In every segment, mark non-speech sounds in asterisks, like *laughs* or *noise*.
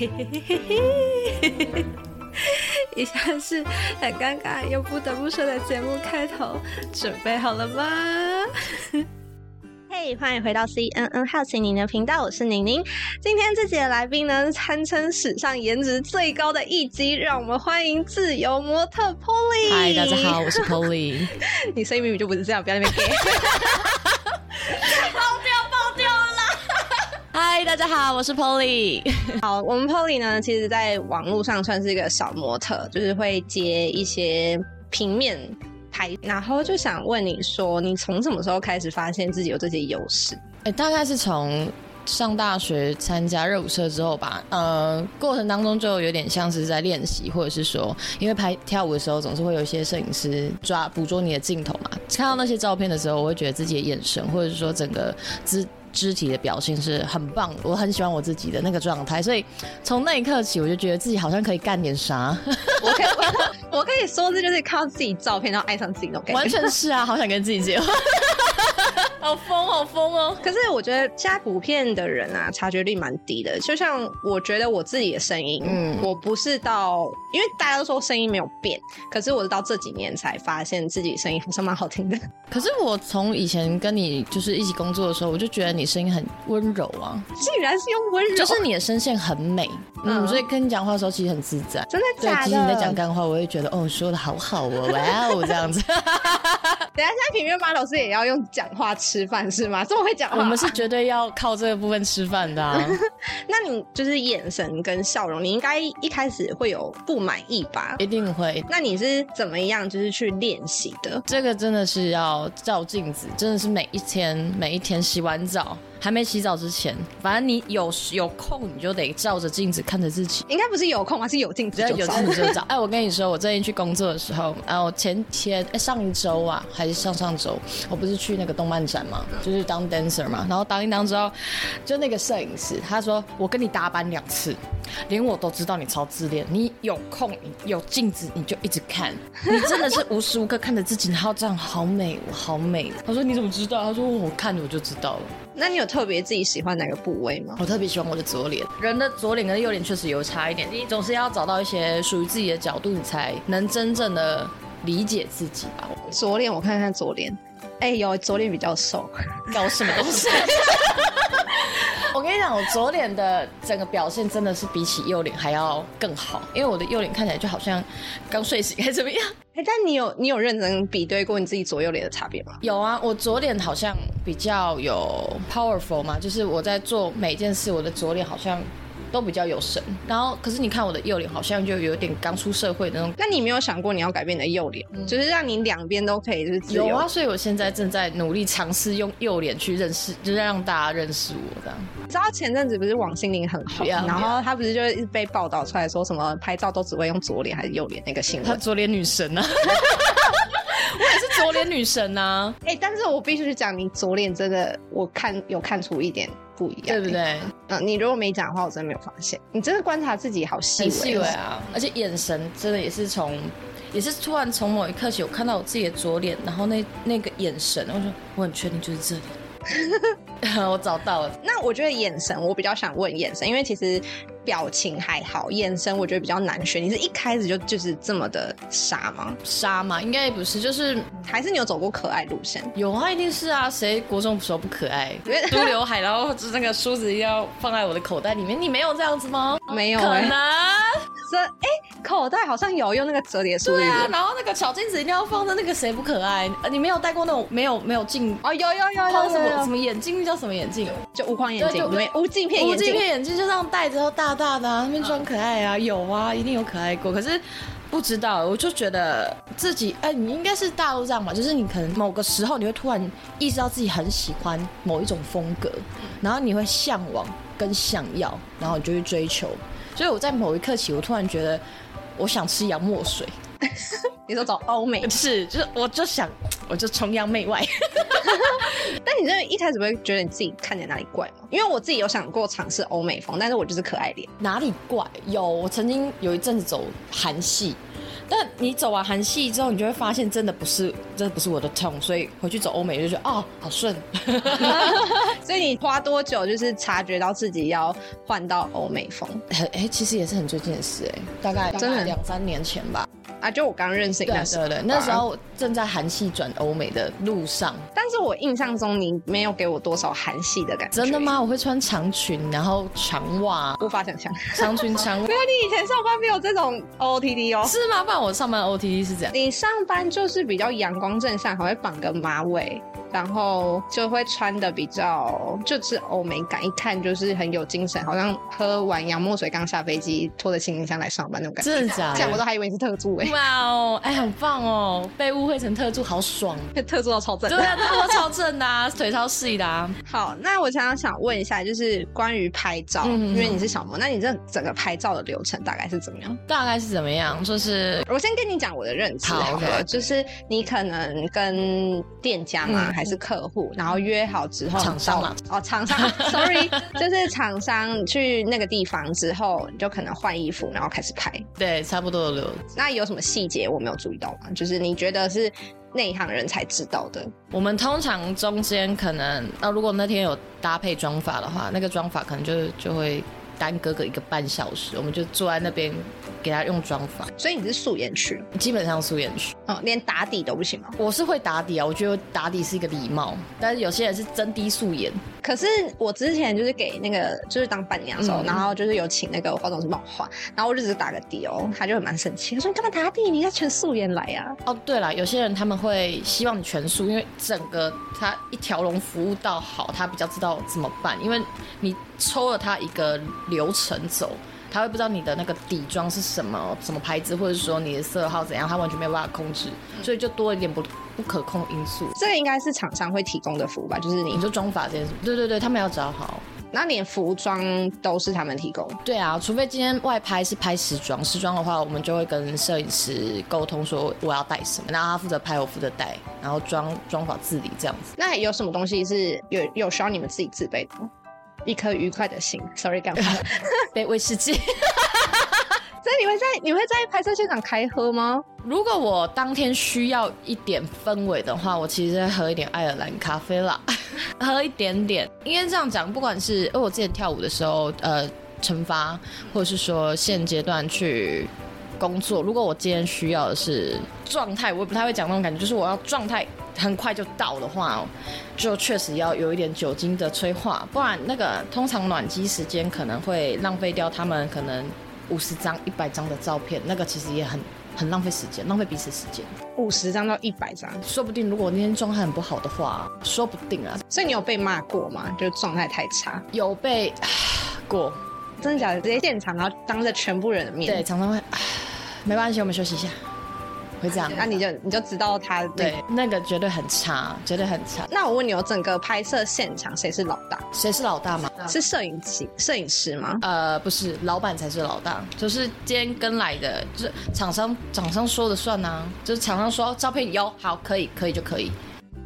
嘿嘿嘿嘿嘿，以下是很尴尬又不得不说的节目开头，准备好了吗？嘿，欢迎回到 CNN 好奇您的频道，我是宁宁。今天这集的来宾呢，堪称史上颜值最高的一击，让我们欢迎自由模特 Polly。嗨，大家好，我是 Polly。*laughs* 你声音明明就不是这样，不要那边给。嗨，大家好，我是 Polly。*laughs* 好，我们 Polly 呢，其实在网络上算是一个小模特，就是会接一些平面拍，然后就想问你说，你从什么时候开始发现自己有这些优势？哎，大概是从上大学参加热舞社之后吧。呃，过程当中就有点像是在练习，或者是说，因为拍跳舞的时候，总是会有一些摄影师抓捕捉你的镜头嘛。看到那些照片的时候，我会觉得自己的眼神，或者是说整个姿。肢体的表现是很棒，我很喜欢我自己的那个状态，所以从那一刻起，我就觉得自己好像可以干点啥。*laughs* 我可以，我可以说这就是看到自己照片，然后爱上自己那种感觉。完全是啊，好想跟自己结婚。好疯，好疯哦！可是我觉得现在普遍的人啊，察觉率蛮低的。就像我觉得我自己的声音，嗯，我不是到，因为大家都说声音没有变，可是我是到这几年才发现自己声音好像蛮好听的。可是我从以前跟你就是一起工作的时候，我就觉得你声音很温柔啊。竟然是用温柔，就是你的声线很美，嗯，所以跟你讲话的时候其实很自在。真的假的？其实你在讲干话，我会觉得哦，说的好好哦，哇哦，这样子。等下，现在平面班老师也要用讲话吃饭是吗？这么会讲话？我们是绝对要靠这个部分吃饭的。*laughs* 那你就是眼神跟笑容，你应该一开始会有不满意吧？一定会。那你是怎么样就是去练习的？这个真的是要照镜子，真的是每一天每一天洗完澡。还没洗澡之前，反正你有有空你就得照着镜子看着自己。应该不是有空，而是有镜子有镜子就照。哎，我跟你说，我最近去工作的时候，然后前天哎上一周啊，还是上上周，我不是去那个动漫展嘛，就是当 dancer 嘛。然后当一当之后，就那个摄影师他说，我跟你搭班两次，连我都知道你超自恋。你有空有镜子你就一直看，*laughs* 你真的是无时无刻看着自己，然后这样好美，我好美。他说你怎么知道？他说我看着我就知道了。那你有特别自己喜欢哪个部位吗？我特别喜欢我的左脸。人的左脸跟右脸确实有差一点，你总是要找到一些属于自己的角度，你才能真正的理解自己吧。左脸，我看看左脸。哎，呦左脸比较瘦，搞什么东西？*laughs* 我跟你讲，我左脸的整个表现真的是比起右脸还要更好，因为我的右脸看起来就好像刚睡醒，还怎么样？哎，但你有你有认真比对过你自己左右脸的差别吗？有啊，我左脸好像比较有 powerful 嘛，就是我在做每件事，我的左脸好像。都比较有神，然后可是你看我的右脸好像就有点刚出社会的那种。那你没有想过你要改变你的右脸，就是让你两边都可以就是自由？有啊，所以我现在正在努力尝试用右脸去认识，就是让大家认识我这样。知道前阵子不是王心凌很红，然后她不是就一直被报道出来说什么拍照都只会用左脸还是右脸那个新闻？她左脸女神啊！*laughs* 我也是左脸女神呐。*laughs* 哎，但是我必须去讲，你左脸真的我看有看出一点。不一样，对不对？嗯，你如果没讲的话，我真的没有发现。你真的观察自己好细微，细微啊！而且眼神真的也是从，也是突然从某一刻起，我看到我自己的左脸，然后那那个眼神，我说我很确定就是这里。*laughs* 我找到了。那我觉得眼神，我比较想问眼神，因为其实表情还好，眼神我觉得比较难选。你是一开始就就是这么的傻吗？傻吗？应该也不是，就是还是你有走过可爱路线？有啊，一定是啊，谁国中时候不可爱？梳刘海，然后那个梳子一定要放在我的口袋里面。你没有这样子吗？没有，可能。*laughs* 这哎，口袋好像有用那个折叠梳子。对啊，然后那个小镜子一定要放在那个谁不可爱？你没有戴过那种没有没有镜？啊，有有有有什么什么眼镜？叫什么眼镜？就无框眼镜，没无镜片眼镜。无镜片眼镜就这样戴着，大大的，那边装可爱啊，有啊，一定有可爱过。可是不知道，我就觉得自己哎，你应该是大陆这样吧？就是你可能某个时候你会突然意识到自己很喜欢某一种风格，然后你会向往跟想要，然后你就去追求。所以我在某一刻起，我突然觉得我想吃洋墨水。*laughs* 你说找欧美 *laughs* 是，就是我就想，我就崇洋媚外。*laughs* 但你这一开始不会觉得你自己看起来哪里怪吗？因为我自己有想过尝试欧美风，但是我就是可爱脸。哪里怪？有，我曾经有一阵子走韩系。但你走完韩系之后，你就会发现真的不是，真的不是我的 tone，所以回去走欧美就觉得哦，好顺。*laughs* 所以你花多久就是察觉到自己要换到欧美风？*laughs* 哎，其实也是很最近的事，哎，大概真的两三年前吧。啊，就我刚认识你那时候，那时候正在韩系转欧美的路上。但是我印象中你没有给我多少韩系的感觉。真的吗？我会穿长裙，然后长袜，无法想象。长裙长袜。没有，你以前上班没有这种 OOTD 哦？是吗？不然我上班 OOTD 是这样。你上班就是比较阳光正向，还会绑个马尾。然后就会穿的比较就是欧美感，一看就是很有精神，好像喝完洋墨水刚下飞机，拖着行李箱来上班那种感觉。真的假的？这样我都还以为你是特助哎。哇哦，哎，很棒哦，被误会成特助，好爽。*laughs* 特助都超正。对啊，特助超正的啊，*laughs* 腿超细的啊。好，那我想想想问一下，就是关于拍照，因为你是小模，那你这整个拍照的流程大概是怎么样？大概是怎么样？就是我先跟你讲我的认知好了，就是你可能跟店家嘛，还是客户。然后约好之后，厂商嘛，哦，厂商，sorry，*laughs* 就是厂商去那个地方之后，你就可能换衣服，然后开始拍，对，差不多了。那有什么细节我没有注意到吗？就是你觉得是内行人才知道的？我们通常中间可能，那如果那天有搭配妆法的话，那个妆法可能就就会。耽搁个一个半小时，我们就坐在那边给他用妆法。所以你是素颜去？基本上素颜去。哦，连打底都不行吗？我是会打底啊，我觉得打底是一个礼貌。但是有些人是真低素颜。可是我之前就是给那个就是当伴娘的时候，然后就是有请那个化妆师帮我化，然后我就只打个底哦，他就蛮生气，他说你干嘛打底？你应该全素颜来呀。哦，对了，有些人他们会希望你全素，因为整个他一条龙服务到好，他比较知道怎么办，因为你。抽了他一个流程走，他会不知道你的那个底妆是什么什么牌子，或者说你的色号怎样，他完全没有办法控制，所以就多一点不不可控因素。这个应该是厂商会提供的服务吧？就是你说妆法这件事，对对对，他们要找好。那连服装都是他们提供？对啊，除非今天外拍是拍时装，时装的话，我们就会跟摄影师沟通说我要带什么，然后他负责拍，我负责带，然后妆妆法自理这样子。那有什么东西是有有需要你们自己自备的吗？一颗愉快的心，Sorry，干嘛？*laughs* 杯威士忌。*laughs* 所以你会在你会在拍摄现场开喝吗？如果我当天需要一点氛围的话，我其实喝一点爱尔兰咖啡啦，*laughs* 喝一点点。应该这样讲，不管是因为我之前跳舞的时候，呃，惩罚，或者是说现阶段去工作，如果我今天需要的是状态，我也不太会讲那种感觉，就是我要状态。很快就到的话，就确实要有一点酒精的催化，不然那个通常暖机时间可能会浪费掉他们可能五十张、一百张的照片，那个其实也很很浪费时间，浪费彼此时间。五十张到一百张，说不定如果那天状态很不好的话，说不定啊。所以你有被骂过吗？就状态太差，有被过，真的假的？直接现场，然后当着全部人的面，对，常常会，没关系，我们休息一下。会这样，那你就你就知道他对那个绝对很差，绝对很差。那我问你，有，整个拍摄现场谁是老大？谁是老大吗？是摄影师，摄影师吗？呃，不是，老板才是老大，就是今天跟来的，就是厂商，厂商说了算呐，就是厂商说照片有好，可以，可以就可以。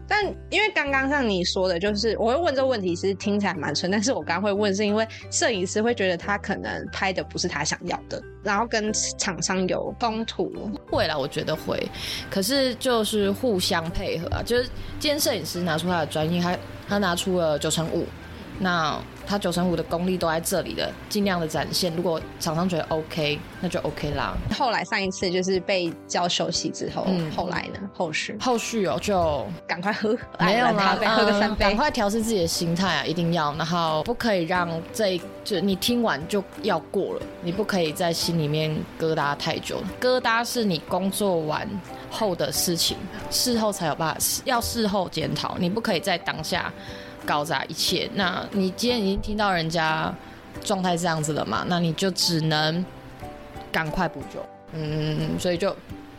但因为刚刚像你说的，就是我会问这个问题，其实听起来蛮蠢。但是我刚刚会问，是因为摄影师会觉得他可能拍的不是他想要的，然后跟厂商有冲突。会了，我觉得会。可是就是互相配合啊，就是今天摄影师拿出他的专业，他他拿出了九成五，那。他九成五的功力都在这里了，尽量的展现。如果厂商觉得 OK，那就 OK 啦。后来上一次就是被叫休息之后，嗯后来呢？后续后续哦，就赶快喝，*laughs* 没有啦，喝个三杯，赶快调试自己的心态啊，一定要。然后不可以让这就你听完就要过了，你不可以在心里面疙瘩太久。疙瘩是你工作完后的事情，事后才有办法，要事后检讨。你不可以在当下。搞砸一切。那你今天已经听到人家状态这样子了嘛？那你就只能赶快补救。嗯，所以就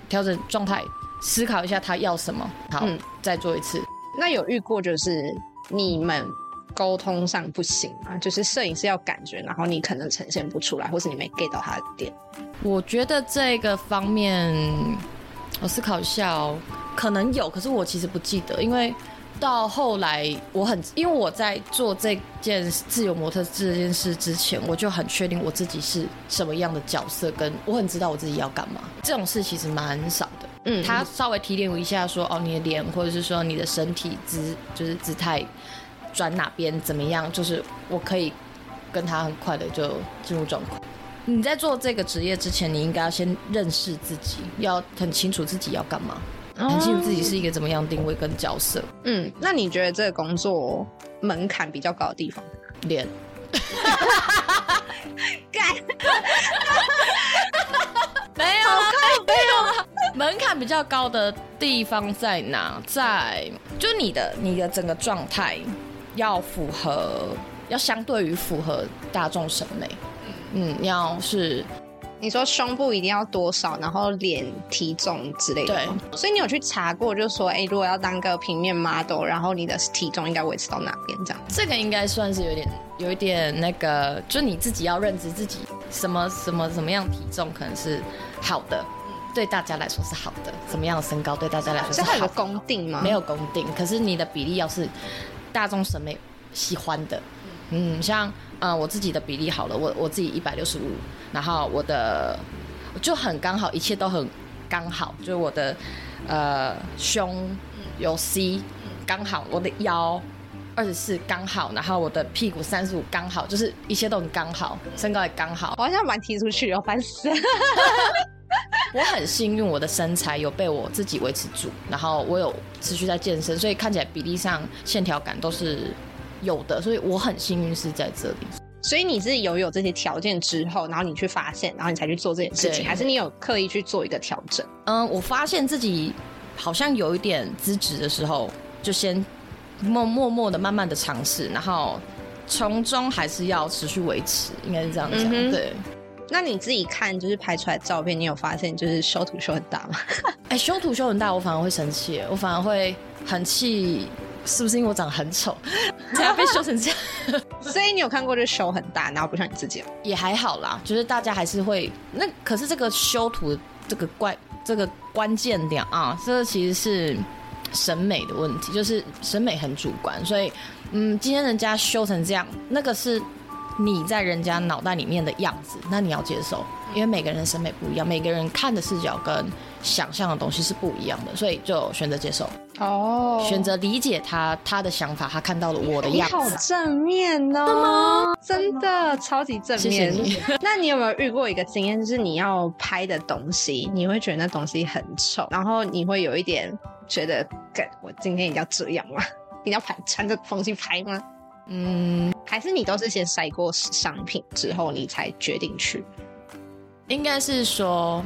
调整状态，思考一下他要什么。好，再做一次。那有遇过就是你们沟通上不行吗？就是摄影师要感觉，然后你可能呈现不出来，或是你没 get 到他的点。我觉得这个方面，我思考一下哦，可能有，可是我其实不记得，因为。到后来，我很因为我在做这件自由模特这件事之前，我就很确定我自己是什么样的角色，跟我很知道我自己要干嘛。这种事其实蛮少的。嗯，他稍微提点我一下，说哦，你的脸或者是说你的身体姿，就是姿态转哪边怎么样，就是我可以跟他很快的就进入状况。你在做这个职业之前，你应该要先认识自己，要很清楚自己要干嘛。很清楚自己是一个怎么样定位跟角色。嗯，那你觉得这个工作门槛比较高的地方？脸。*laughs* 干。*laughs* 没有啊，没有啊。门槛比较高的地方在哪？在就你的你的整个状态要符合，要相对于符合大众审美。嗯，要是。你说胸部一定要多少，然后脸体重之类的。对，所以你有去查过，就是说，哎，如果要当个平面 model，然后你的体重应该维持到哪边这样？这个应该算是有点，有一点那个，就你自己要认知自己什么什么什么样体重可能是好的，对大家来说是好的，什么样的身高对大家来说是好的。有公定吗？没有公定，可是你的比例要是大众审美喜欢的，嗯，像。嗯，我自己的比例好了，我我自己一百六十五，然后我的就很刚好，一切都很刚好，就是我的呃胸有 C 刚好，我的腰二十四刚好，然后我的屁股三十五刚好，就是一切都很刚好，身高也刚好。我好像蛮踢出去，哦烦死。*laughs* 我很幸运，我的身材有被我自己维持住，然后我有持续在健身，所以看起来比例上线条感都是。有的，所以我很幸运是在这里。所以你是有有这些条件之后，然后你去发现，然后你才去做这件事情，还是你有刻意去做一个调整？嗯，我发现自己好像有一点资质的时候，就先默默默的、慢慢的尝试，然后从中还是要持续维持，应该是这样讲。对。那你自己看，就是拍出来照片，你有发现就是修图修很大吗？*laughs* 哎，修图修很大，我反而会生气，我反而会很气。是不是因为我长得很丑，*laughs* 被修成这样？*laughs* 所以你有看过就修很大，然后不像你自己也还好啦。就是大家还是会那，可是这个修图这个关这个关键点啊，这个其实是审美的问题，就是审美很主观。所以，嗯，今天人家修成这样，那个是你在人家脑袋里面的样子，那你要接受，因为每个人的审美不一样，每个人看的视角跟想象的东西是不一样的，所以就选择接受。哦，选择理解他他的想法，他看到了我的样子，好正面哦，真的超级正面。谢谢你。*laughs* 那你有没有遇过一个经验，就是你要拍的东西，你会觉得那东西很丑，然后你会有一点觉得，我今天一定要这样吗？*laughs* 一定要拍穿着风去拍吗？嗯，还是你都是先筛过商品之后，你才决定去？应该是说。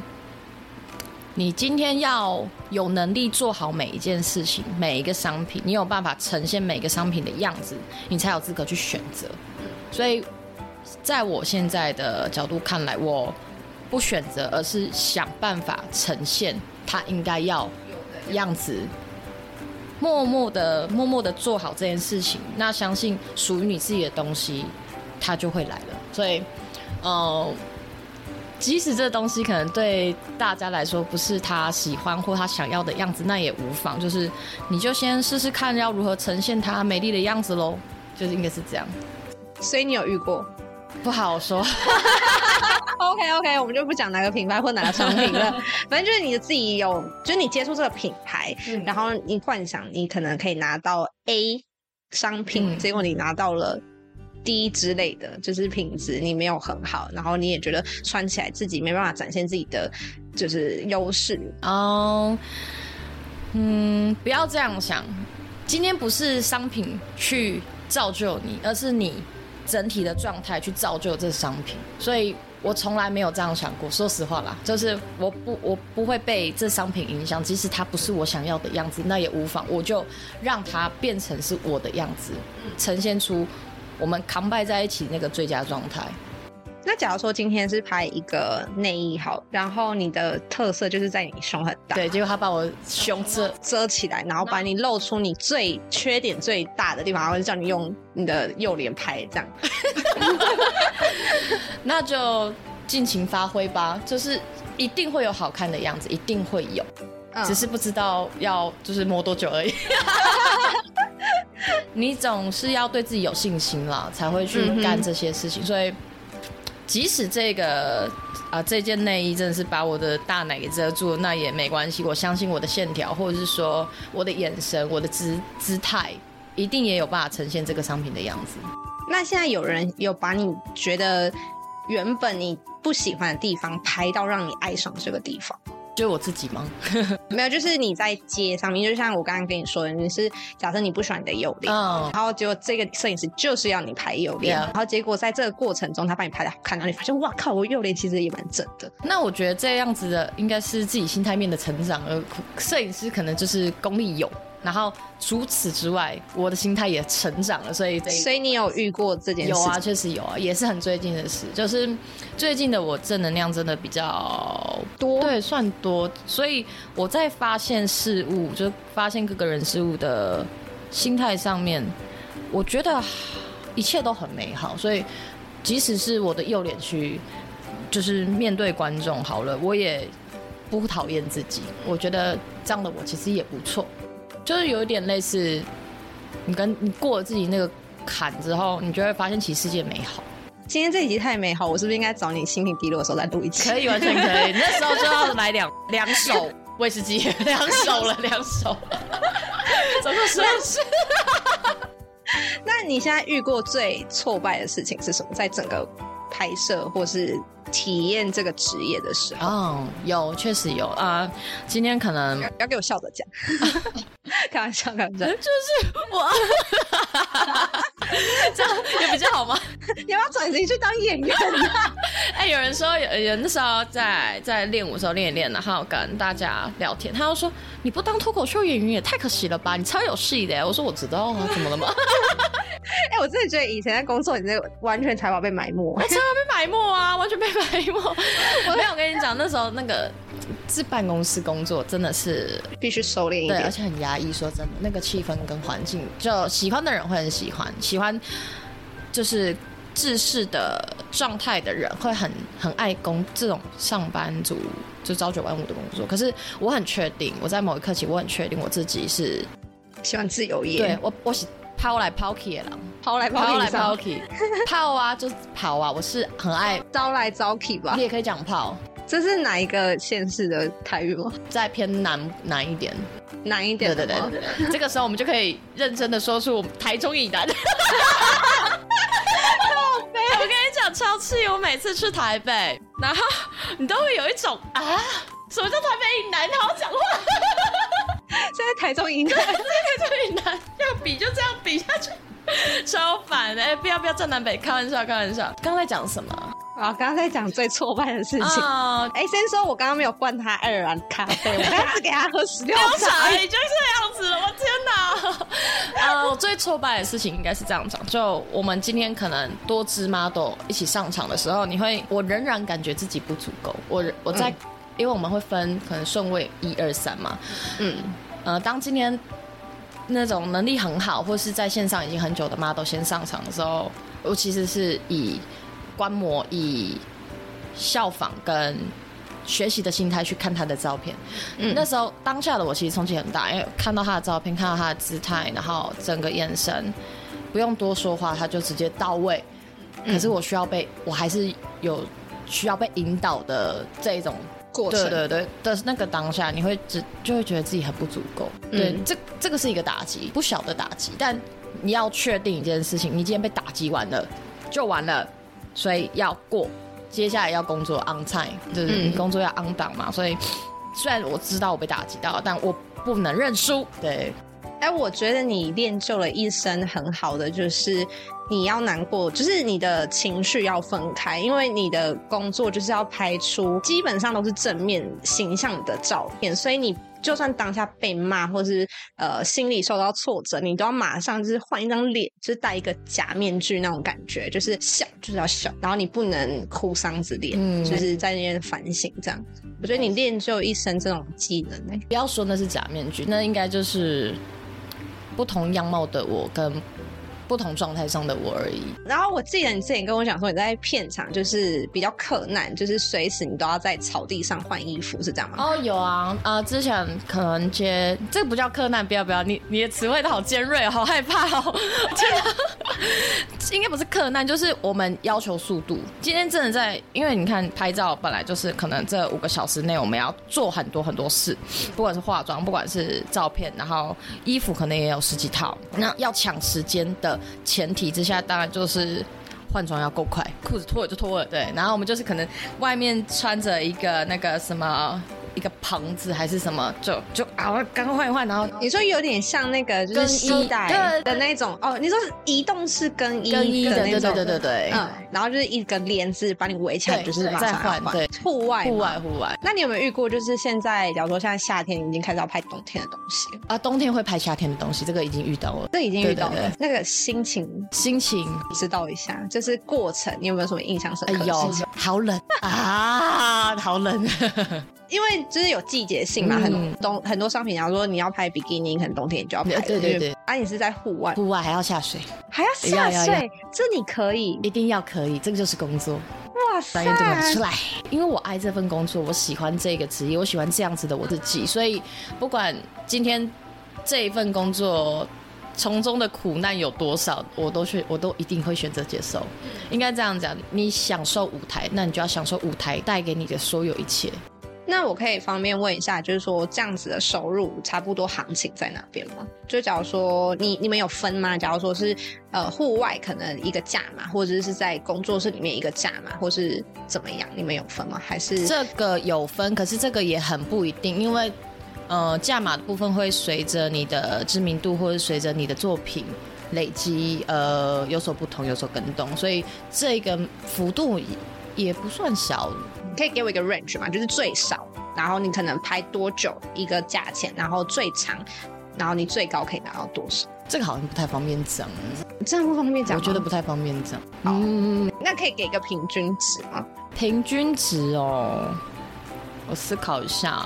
你今天要有能力做好每一件事情，每一个商品，你有办法呈现每个商品的样子，你才有资格去选择。所以，在我现在的角度看来，我不选择，而是想办法呈现它应该要样子，默默的、默默的做好这件事情。那相信属于你自己的东西，它就会来了。所以，呃。即使这东西可能对大家来说不是他喜欢或他想要的样子，那也无妨。就是你就先试试看，要如何呈现它美丽的样子喽。就是应该是这样。所以你有遇过？不好说。OK OK，我们就不讲哪个品牌或哪个商品了。反正就是你自己有，就是你接触这个品牌，然后你幻想你可能可以拿到 A 商品，结果你拿到了。低之类的，就是品质你没有很好，然后你也觉得穿起来自己没办法展现自己的就是优势哦。嗯，不要这样想，今天不是商品去造就你，而是你整体的状态去造就这商品。所以我从来没有这样想过，说实话啦，就是我不我不会被这商品影响，即使它不是我想要的样子，那也无妨，我就让它变成是我的样子，呈现出。我们扛败在一起那个最佳状态。那假如说今天是拍一个内衣好，然后你的特色就是在你胸很大，对，结果他把我胸遮遮起来，然后把你露出你最缺点最大的地方，然后叫你用你的右脸拍，这样，*laughs* 那就尽情发挥吧，就是一定会有好看的样子，一定会有，只是不知道要就是摸多久而已。*laughs* 你总是要对自己有信心啦，才会去干这些事情。所以，即使这个啊这件内衣真的是把我的大奶给遮住，那也没关系。我相信我的线条，或者是说我的眼神、我的姿姿态，一定也有办法呈现这个商品的样子。那现在有人有把你觉得原本你不喜欢的地方拍到让你爱上这个地方？就我自己吗？*laughs* 没有，就是你在街上面，就像我刚刚跟你说的，你是假设你不喜欢你的右脸，然后结果这个摄影师就是要你拍右脸，然后结果在这个过程中他把你拍的好看，然后你发现哇靠，我右脸其实也蛮正的。那我觉得这样子的应该是自己心态面的成长，而摄影师可能就是功力有。然后除此之外，我的心态也成长了，所以所以你有遇过这件事？有啊，确实有啊，也是很最近的事。就是最近的我正能量真的比较多，对，算多。所以我在发现事物，就发现各个人事物的心态上面，我觉得一切都很美好。所以即使是我的右脸去，就是面对观众好了，我也不讨厌自己。我觉得这样的我其实也不错。就是有一点类似，你跟你过了自己那个坎之后，你就会发现其实世界美好。今天这一集太美好，我是不是应该找你心情低落的时候再录一集？可以，完全可以。*laughs* 那时候就要来两两手 *laughs* 威士忌，两首了，两手。怎么说？是。*laughs* 那你现在遇过最挫败的事情是什么？在整个拍摄或是？体验这个职业的时候，嗯，有，确实有啊。今天可能要给我笑着讲，*laughs* 开玩笑，开玩笑，就是我，*laughs* 这样也比较好吗？你要转型去当演员哎，有人说，有有那时候在在练舞的时候练一练，然后跟大家聊天，他又说你不当脱口秀演员也太可惜了吧？你超有戏的。我说我知道啊，怎么了吗？*laughs* 哎，我真的觉得以前在工作，你这完全才华被埋没，才华被埋没啊，完全被埋没。我没有跟你讲，那时候那个是办公室工作，真的是必须收敛一点，而且很压抑。说真的，那个气氛跟环境，就喜欢的人会很喜欢，喜欢就是制式的状态的人会很很爱工这种上班族，就朝九晚五的工作。可是我很确定，我在某一刻起，我很确定我自己是喜欢自由业。对我，我喜。抛来抛去的人，抛来抛来抛去，抛啊就是跑啊，我是很爱招来招去吧。你也可以讲炮，这是哪一个县市的台语吗？再偏南南一点，南一点。对对对，这个时候我们就可以认真的说出台中以南。我跟你讲超气，我每次去台北，然后你都会有一种啊，什么叫台北以南？好好讲话。*laughs* 现在台中以南，台中以南要比就这样比下去，超烦的！哎，不要不要站南北，开玩笑开玩笑。刚刚在讲什么？啊，刚刚在讲最挫败的事情。哎，先说我刚刚没有灌他爱尔兰咖啡，*laughs* 我刚只给他喝十六茶，你就这样子了，我天哪！啊，*laughs* 我最挫败的事情应该是这样讲，就我们今天可能多支 model 一起上场的时候，你会，我仍然感觉自己不足够。我我在。因为我们会分可能顺位一二三嘛，嗯，呃，当今天那种能力很好或是在线上已经很久的 model 先上场的时候，我其实是以观摩、以效仿跟学习的心态去看他的照片。嗯，那时候当下的我其实冲击很大，因为看到他的照片，看到他的姿态，然后整个眼神，不用多说话，他就直接到位。可是我需要被，我还是有需要被引导的这种。对对对的那个当下，你会只就会觉得自己很不足够。对，这这个是一个打击，不小的打击。但你要确定一件事情，你今天被打击完了就完了，所以要过，接下来要工作 on time，就是你工作要 on 档嘛。所以虽然我知道我被打击到，但我不能认输。对。哎，我觉得你练就了一身很好的，就是你要难过，就是你的情绪要分开，因为你的工作就是要拍出基本上都是正面形象的照片，所以你就算当下被骂，或是呃心里受到挫折，你都要马上就是换一张脸，就是戴一个假面具那种感觉，就是笑就是要笑，然后你不能哭丧着脸，就是在那边反省这样。我觉得你练就一身这种技能呢，不要说那是假面具，那应该就是。不同样貌的我跟不同状态上的我而已。然后我记得你之前跟我讲说，你在片场就是比较困难，就是随时你都要在草地上换衣服，是这样吗？哦，有啊，呃，之前可能接这个不叫困难，不要不要，你你的词汇都好尖锐，好害怕哦。*laughs* *laughs* 应该不是困难，就是我们要求速度。今天真的在，因为你看拍照本来就是可能这五个小时内我们要做很多很多事，不管是化妆，不管是照片，然后衣服可能也有十几套，那要抢时间的前提之下，当然就是换装要够快，裤子脱了就脱了，对。然后我们就是可能外面穿着一个那个什么。一个棚子还是什么，就就啊，赶快换一换。然后你说有点像那个就是西带的那种哦，你说移动式更衣的那种，对对对对嗯，然后就是一个帘子把你围起来，就是马上换。对，户外户外户外。那你有没有遇过？就是现在，假如说现在夏天已经开始要拍冬天的东西啊，冬天会拍夏天的东西，这个已经遇到了，这已经遇到了。那个心情心情知道一下，就是过程，你有没有什么印象深刻？有，好冷啊，好冷。*laughs* 因为就是有季节性嘛，很冬很多商品，假如说你要拍比基尼，可能冬天你就要拍。对对对。啊，你是在户外，户外还要下水，还要下水，这你可以，一定要可以，这个就是工作。哇塞！出来，因为我爱这份工作，我喜欢这个职业，我喜欢这样子的我自己，所以不管今天这一份工作从中的苦难有多少，我都去，我都一定会选择接受。应该这样讲，你享受舞台，那你就要享受舞台带给你的所有一切。那我可以方便问一下，就是说这样子的收入差不多行情在哪边吗？就假如说你你们有分吗？假如说是呃户外可能一个价嘛，或者是在工作室里面一个价嘛，或是怎么样？你们有分吗？还是这个有分，可是这个也很不一定，因为呃价码的部分会随着你的知名度或者随着你的作品累积呃有所不同，有所更动，所以这个幅度也不算小。可以给我一个 range 吗？就是最少，然后你可能拍多久一个价钱，然后最长，然后你最高可以拿到多少？这个好像不太方便讲，这样不方便讲。我觉得不太方便讲。嗯，那可以给个平均值吗？平均值哦，我思考一下，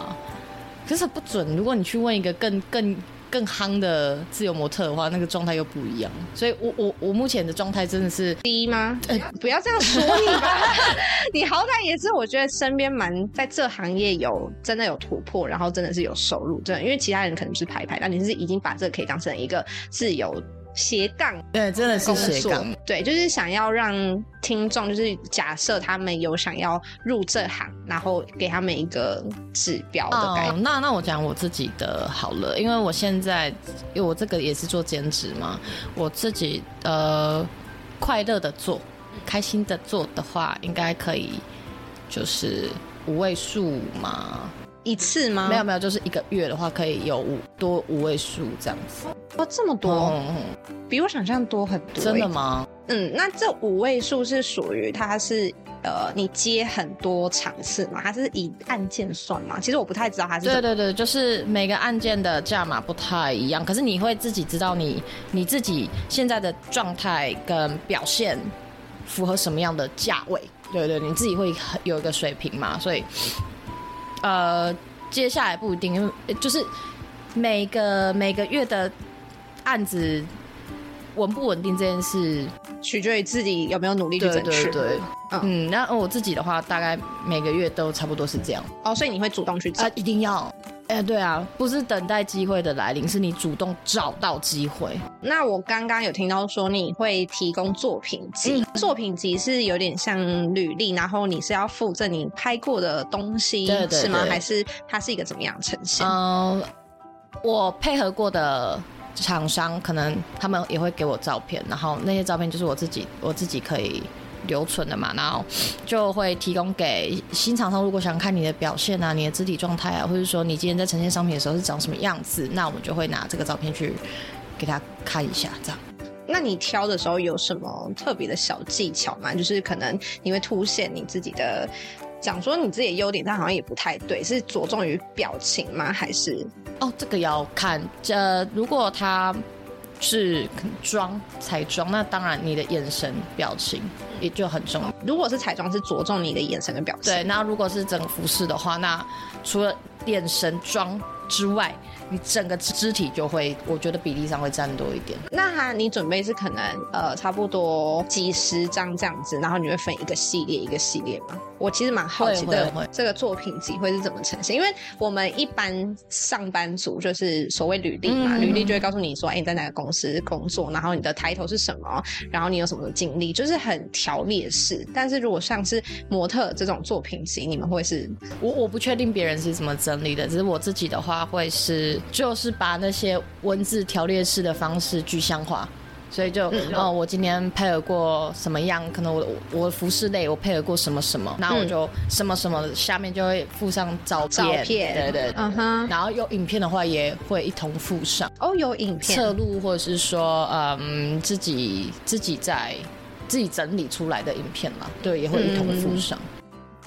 可是不准。如果你去问一个更更。更夯的自由模特的话，那个状态又不一样。所以，我我我目前的状态真的是低吗？不要这样说你吧，*laughs* 你好歹也是我觉得身边蛮在这行业有真的有突破，然后真的是有收入，真的。因为其他人可能是排排，但你是已经把这个可以当成一个自由。斜杠，对，真的是斜杠，对，就是想要让听众，就是假设他们有想要入这行，然后给他们一个指标的概念。那那我讲我自己的好了，因为我现在，因为我这个也是做兼职嘛，我自己呃快乐的做，开心的做的话，应该可以，就是五位数嘛。一次吗？没有没有，就是一个月的话可以有五多五位数这样子。哦，这么多，比我想象多很多。真的吗？嗯，那这五位数是属于它是呃，你接很多场次嘛？它是以案件算嘛？其实我不太知道它是。对对对，就是每个案件的价码不太一样，可是你会自己知道你你自己现在的状态跟表现符合什么样的价位？对对，你自己会有一个水平嘛？所以。呃，接下来不一定，因为就是每个每个月的案子稳不稳定这件事，取决于自己有没有努力去争取。对，嗯，那我自己的话，大概每个月都差不多是这样。哦，所以你会主动去找？一定要。哎，对啊，不是等待机会的来临，是你主动找到机会。那我刚刚有听到说你会提供作品集，作品集是有点像履历，然后你是要附赠你拍过的东西，是吗？还是它是一个怎么样呈现？嗯，我配合过的厂商，可能他们也会给我照片，然后那些照片就是我自己，我自己可以。留存的嘛，然后就会提供给新厂商。如果想看你的表现啊，你的肢体状态啊，或者说你今天在呈现商品的时候是长什么样子，那我们就会拿这个照片去给他看一下，这样。那你挑的时候有什么特别的小技巧吗？就是可能你会凸显你自己的，讲说你自己的优点，但好像也不太对，是着重于表情吗？还是？哦，这个要看。这如果他。是妆彩妆，那当然你的眼神表情也就很重要。如果是彩妆，是着重你的眼神跟表情。对，那如果是整个服饰的话，那除了眼神妆之外。你整个肢体就会，我觉得比例上会占多一点。那哈你准备是可能呃差不多几十张这样子，然后你会分一个系列一个系列吗？我其实蛮好奇的，这个作品集会是怎么呈现？因为我们一般上班族就是所谓履历嘛，履历就会告诉你说，哎，你在哪个公司工作，然后你的抬头是什么，然后你有什么经历，就是很条列式。但是如果像是模特这种作品集，你们会是？我我不确定别人是怎么整理的，只是我自己的话会是。就是把那些文字条列式的方式具象化，所以就哦，我今天配合过什么样？可能我我服饰类我配合过什么什么，然后我就什么什么下面就会附上照片，对对，嗯哼。然后有影片的话也会一同附上。哦，有影片侧录，或者是说嗯自己自己在自己整理出来的影片嘛，对，也会一同附上。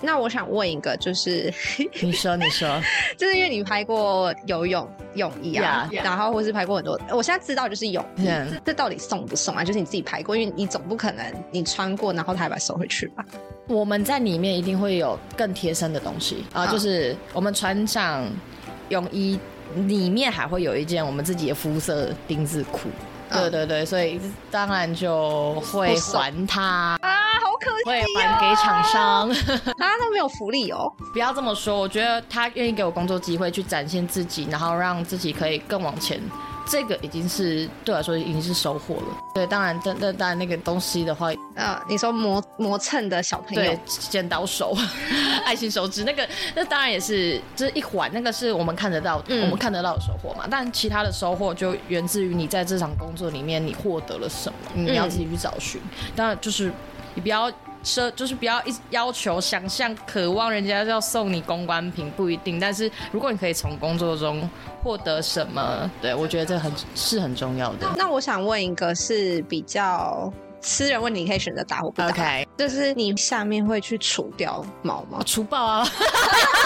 那我想问一个，就是你 *laughs* 说你说，*laughs* 就是因为你拍过游泳泳衣啊，然后或是拍过很多，我现在知道就是泳衣，这到底送不送啊？就是你自己拍过，因为你总不可能你穿过，然后他还把收回去吧？我们在里面一定会有更贴身的东西啊，就是我们穿上泳衣里面还会有一件我们自己的肤色丁字裤。对对对，所以当然就会还他啊，好可惜，会还给厂商，*laughs* 啊，那没有福利哦。不要这么说，我觉得他愿意给我工作机会去展现自己，然后让自己可以更往前。这个已经是对我来说已经是收获了。对，当然，但但但那个东西的话，呃，你说磨磨蹭的小朋友，对，剪刀手，*laughs* 爱心手指，那个那当然也是，就是一环，那个是我们看得到，我们看得到的收获嘛。但其他的收获就源自于你在这场工作里面你获得了什么，你要自己去找寻。当然，就是你不要。奢就是不要一要求、想象、渴望人家要送你公关品，不一定。但是如果你可以从工作中获得什么，对我觉得这很是很重要的。那我想问一个是比较私人问题，可以选择打或不打。就是你下面会去除掉毛吗？除爆啊！*laughs* *laughs* *laughs*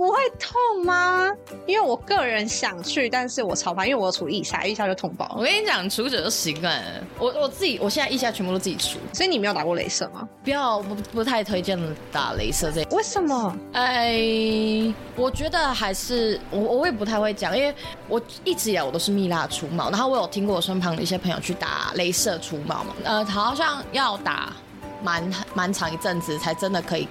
不会痛吗？因为我个人想去，但是我超怕，因为我除腋下，腋下就痛爆。我跟你讲，除者就习惯。我我自己，我现在腋下全部都自己除。所以你没有打过镭射吗？不要，不不太推荐打镭射这。为什么？哎，我觉得还是我我也不太会讲，因为我一直以来我都是蜜蜡除毛，然后我有听过我身旁的一些朋友去打镭射除毛嘛，呃，好像要打蛮蛮长一阵子才真的可以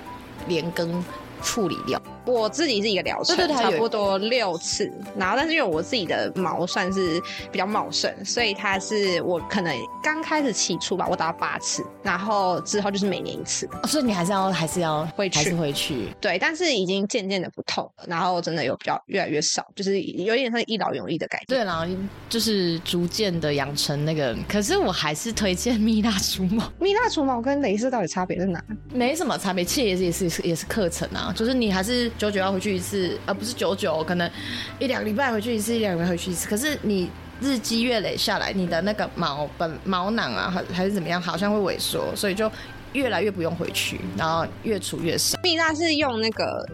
连根处理掉。我自己是一个疗程，差不多六次。然后，但是因为我自己的毛算是比较茂盛，所以它是我可能刚开始起初吧，我打八次，然后之后就是每年一次。哦所以你还是要还是要会去会去。对，但是已经渐渐的不痛了，然后真的有比较越来越少，就是有点像一劳永逸的感觉。对，然后就是逐渐的养成那个。可是我还是推荐蜜蜡除毛。*laughs* 蜜蜡除毛跟镭射到底差别在哪？没什么差别，其实也是也是也是课程啊，就是你还是。九九要回去一次，而不是九九，可能一两礼拜回去一次，一两礼拜回去一次。可是你日积月累下来，你的那个毛本毛囊啊，还还是怎么样，好像会萎缩，所以就越来越不用回去，然后越储越少。蜜蜡是用那个。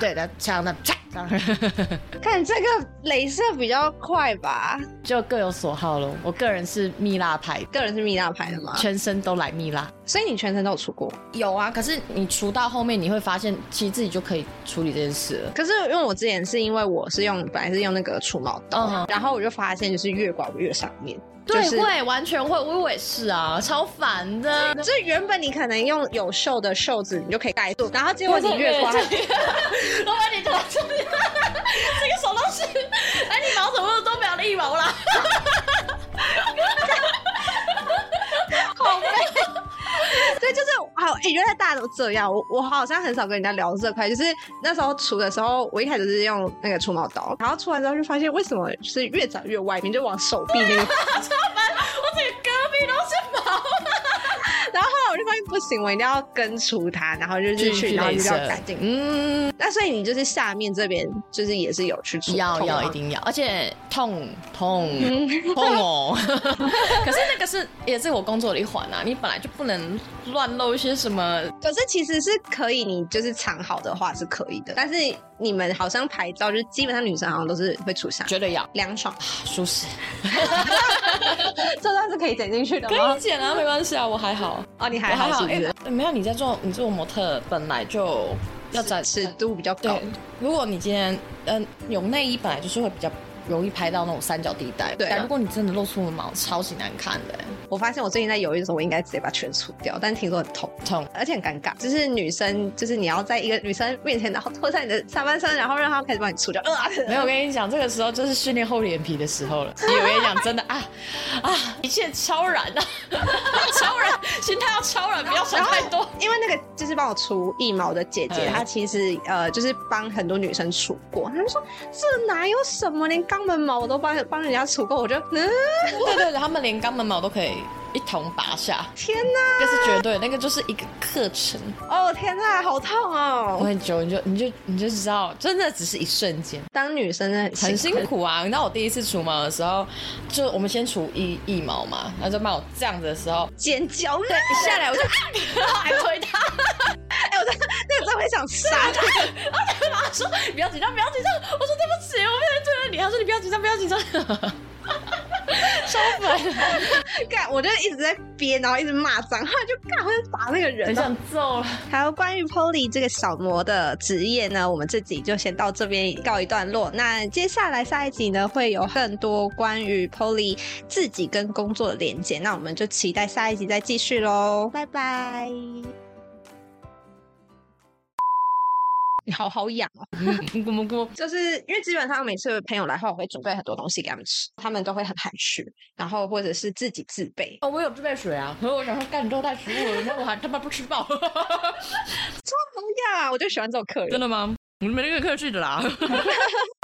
对的，像那 *laughs* 看这个镭射比较快吧，就各有所好喽。我个人是蜜蜡牌，个人是蜜蜡牌的嘛，全身都来蜜蜡，所以你全身都有除过？有啊，可是你除到后面，你会发现其实自己就可以处理这件事了。可是因为我之前是因为我是用本来是用那个除毛刀，然后我就发现就是越刮越上面。对，会完全会，我也是啊，超烦的。就原本你可能用有袖的袖子，你就可以盖住，然后结果你越刮，老板你拖出去这个手都是，哎，你毛怎么都没有一毛啦？*laughs* 好累。就是好，哎，原来大家都这样。我我好像很少跟人家聊这块，就是那时候除的时候，我一开始是用那个除毛刀，然后除完之后就发现为什么是越长越外面，就往手臂那个。*laughs* 超烦，我整个胳臂都是毛。然后后来我就发现不行，我一定要根除它，然后就去，然后就要干净。嗯，那所以你就是下面这边就是也是有去除，要要一定要，而且痛痛痛哦。*laughs* 可是那个是也是我工作的一环啊，你本来就不能乱露一些什么。可是其实是可以，你就是藏好的话是可以的，但是。你们好像拍照，就是基本上女生好像都是会出相，绝对要凉爽舒适。*laughs* 可以剪进去的吗？可以剪啊，没关系啊，我还好。哦，你还还好，是？欸没有你在做，你做模特本来就要展尺度比较高。如果你今天嗯有内衣，本来就是会比较。容易拍到那种三角地带，对。但如果你真的露出了毛，超级难看的。我发现我最近在犹豫的时候，我应该直接把全除掉，但听说很痛，痛，而且很尴尬。就是女生，就是你要在一个女生面前，然后脱下你的上半身，然后让她开始帮你除掉。没有，我跟你讲，这个时候就是训练厚脸皮的时候了。我跟你讲，真的啊啊，一切超然啊，*laughs* 超然，心态要超然，不要想太多。因为那个就是帮我除腋毛的姐姐，她其实呃，就是帮很多女生除过。她就说这哪有什么，连肛门毛我都帮帮人家除过，我就嗯，对对对，他们连肛门毛都可以。一同拔下，天哪！这是绝对，那个就是一个课程。哦天哪，好痛哦！我很久你就你就你就知道，真的只是一瞬间。当女生很很辛苦啊！你知道我第一次除毛的时候，就我们先除一一毛嘛，然后就帮我这样子的时候尖叫，对，一下来我就 *laughs* 还推他，*laughs* 那个真会想杀他。*laughs* 然后他说不要紧张，不要紧张。我说对不起，我不能推了你。他说你不要紧张，不要紧张。超烦！*laughs* 干，我就一直在憋，然后一直骂脏话，就干，我就打那个人，很想揍了。还有关于 Polly 这个小魔的职业呢，我们这集就先到这边告一段落。那接下来下一集呢，会有更多关于 Polly 自己跟工作的连接，那我们就期待下一集再继续喽，拜拜。你好好养哦，*laughs* 就是因为基本上每次朋友来后，我会准备很多东西给他们吃，他们都会很含蓄，然后或者是自己自备。哦，我有自备水啊，可是我想说干你都带食物了，那我还他妈不吃饱。超好养，我就喜欢这种客人。真的吗？我没那个客气的啦。*laughs*